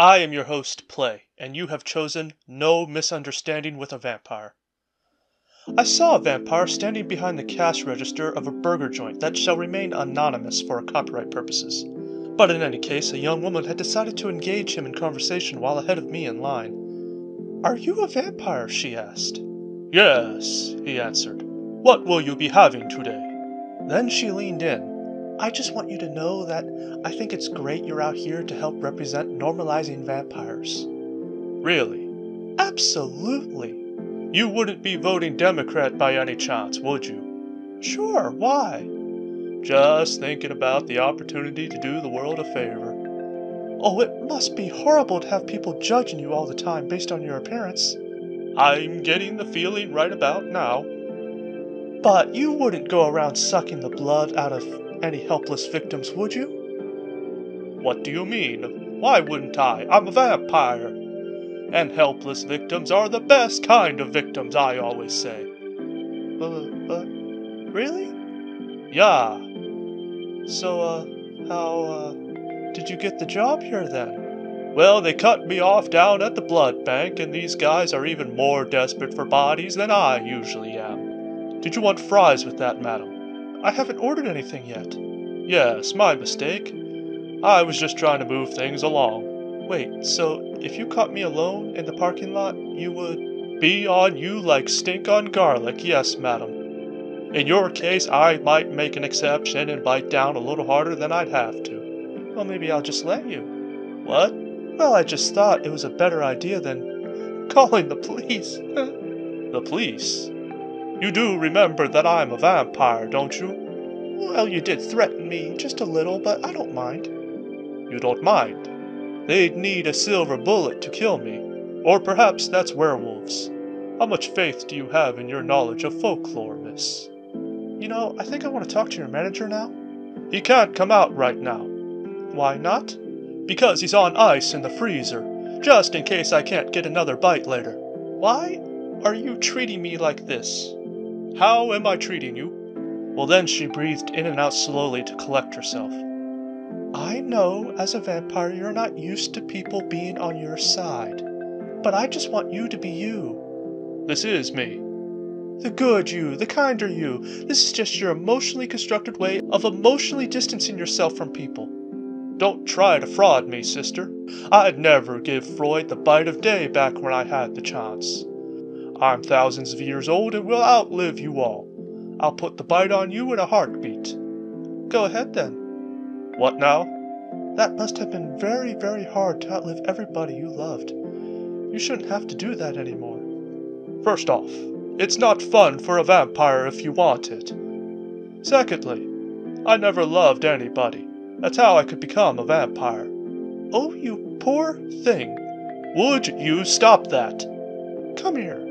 I am your host, Play, and you have chosen No Misunderstanding with a Vampire. I saw a vampire standing behind the cash register of a burger joint that shall remain anonymous for copyright purposes. But in any case, a young woman had decided to engage him in conversation while ahead of me in line. Are you a vampire? she asked. Yes, he answered. What will you be having today? Then she leaned in. I just want you to know that I think it's great you're out here to help represent normalizing vampires. Really? Absolutely. You wouldn't be voting Democrat by any chance, would you? Sure, why? Just thinking about the opportunity to do the world a favor. Oh, it must be horrible to have people judging you all the time based on your appearance. I'm getting the feeling right about now. But you wouldn't go around sucking the blood out of any helpless victims, would you? What do you mean? Why wouldn't I? I'm a vampire. And helpless victims are the best kind of victims, I always say. But, but, really? Yeah. So, uh, how, uh, did you get the job here then? Well, they cut me off down at the blood bank, and these guys are even more desperate for bodies than I usually am. Did you want fries with that, madam? I haven't ordered anything yet. Yes, my mistake. I was just trying to move things along. Wait, so if you caught me alone in the parking lot, you would be on you like stink on garlic, yes, madam. In your case, I might make an exception and bite down a little harder than I'd have to. Well, maybe I'll just let you. What? Well, I just thought it was a better idea than calling the police. the police? You do remember that I'm a vampire, don't you? Well, you did threaten me just a little, but I don't mind. You don't mind? They'd need a silver bullet to kill me. Or perhaps that's werewolves. How much faith do you have in your knowledge of folklore, miss? You know, I think I want to talk to your manager now. He can't come out right now. Why not? Because he's on ice in the freezer, just in case I can't get another bite later. Why are you treating me like this? How am I treating you? Well, then she breathed in and out slowly to collect herself. I know as a vampire you're not used to people being on your side, but I just want you to be you. This is me. The good you, the kinder you. This is just your emotionally constructed way of emotionally distancing yourself from people. Don't try to fraud me, sister. I'd never give Freud the bite of day back when I had the chance. I'm thousands of years old and will outlive you all. I'll put the bite on you in a heartbeat. Go ahead then. What now? That must have been very, very hard to outlive everybody you loved. You shouldn't have to do that anymore. First off, it's not fun for a vampire if you want it. Secondly, I never loved anybody. That's how I could become a vampire. Oh, you poor thing. Would you stop that? Come here.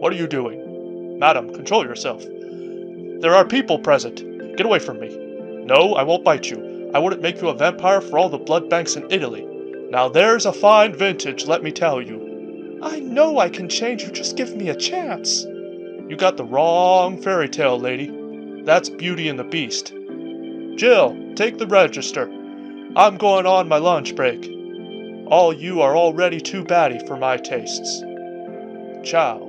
What are you doing? Madam, control yourself. There are people present. Get away from me. No, I won't bite you. I wouldn't make you a vampire for all the blood banks in Italy. Now there's a fine vintage, let me tell you. I know I can change you, just give me a chance. You got the wrong fairy tale, lady. That's Beauty and the Beast. Jill, take the register. I'm going on my lunch break. All you are already too batty for my tastes. Ciao.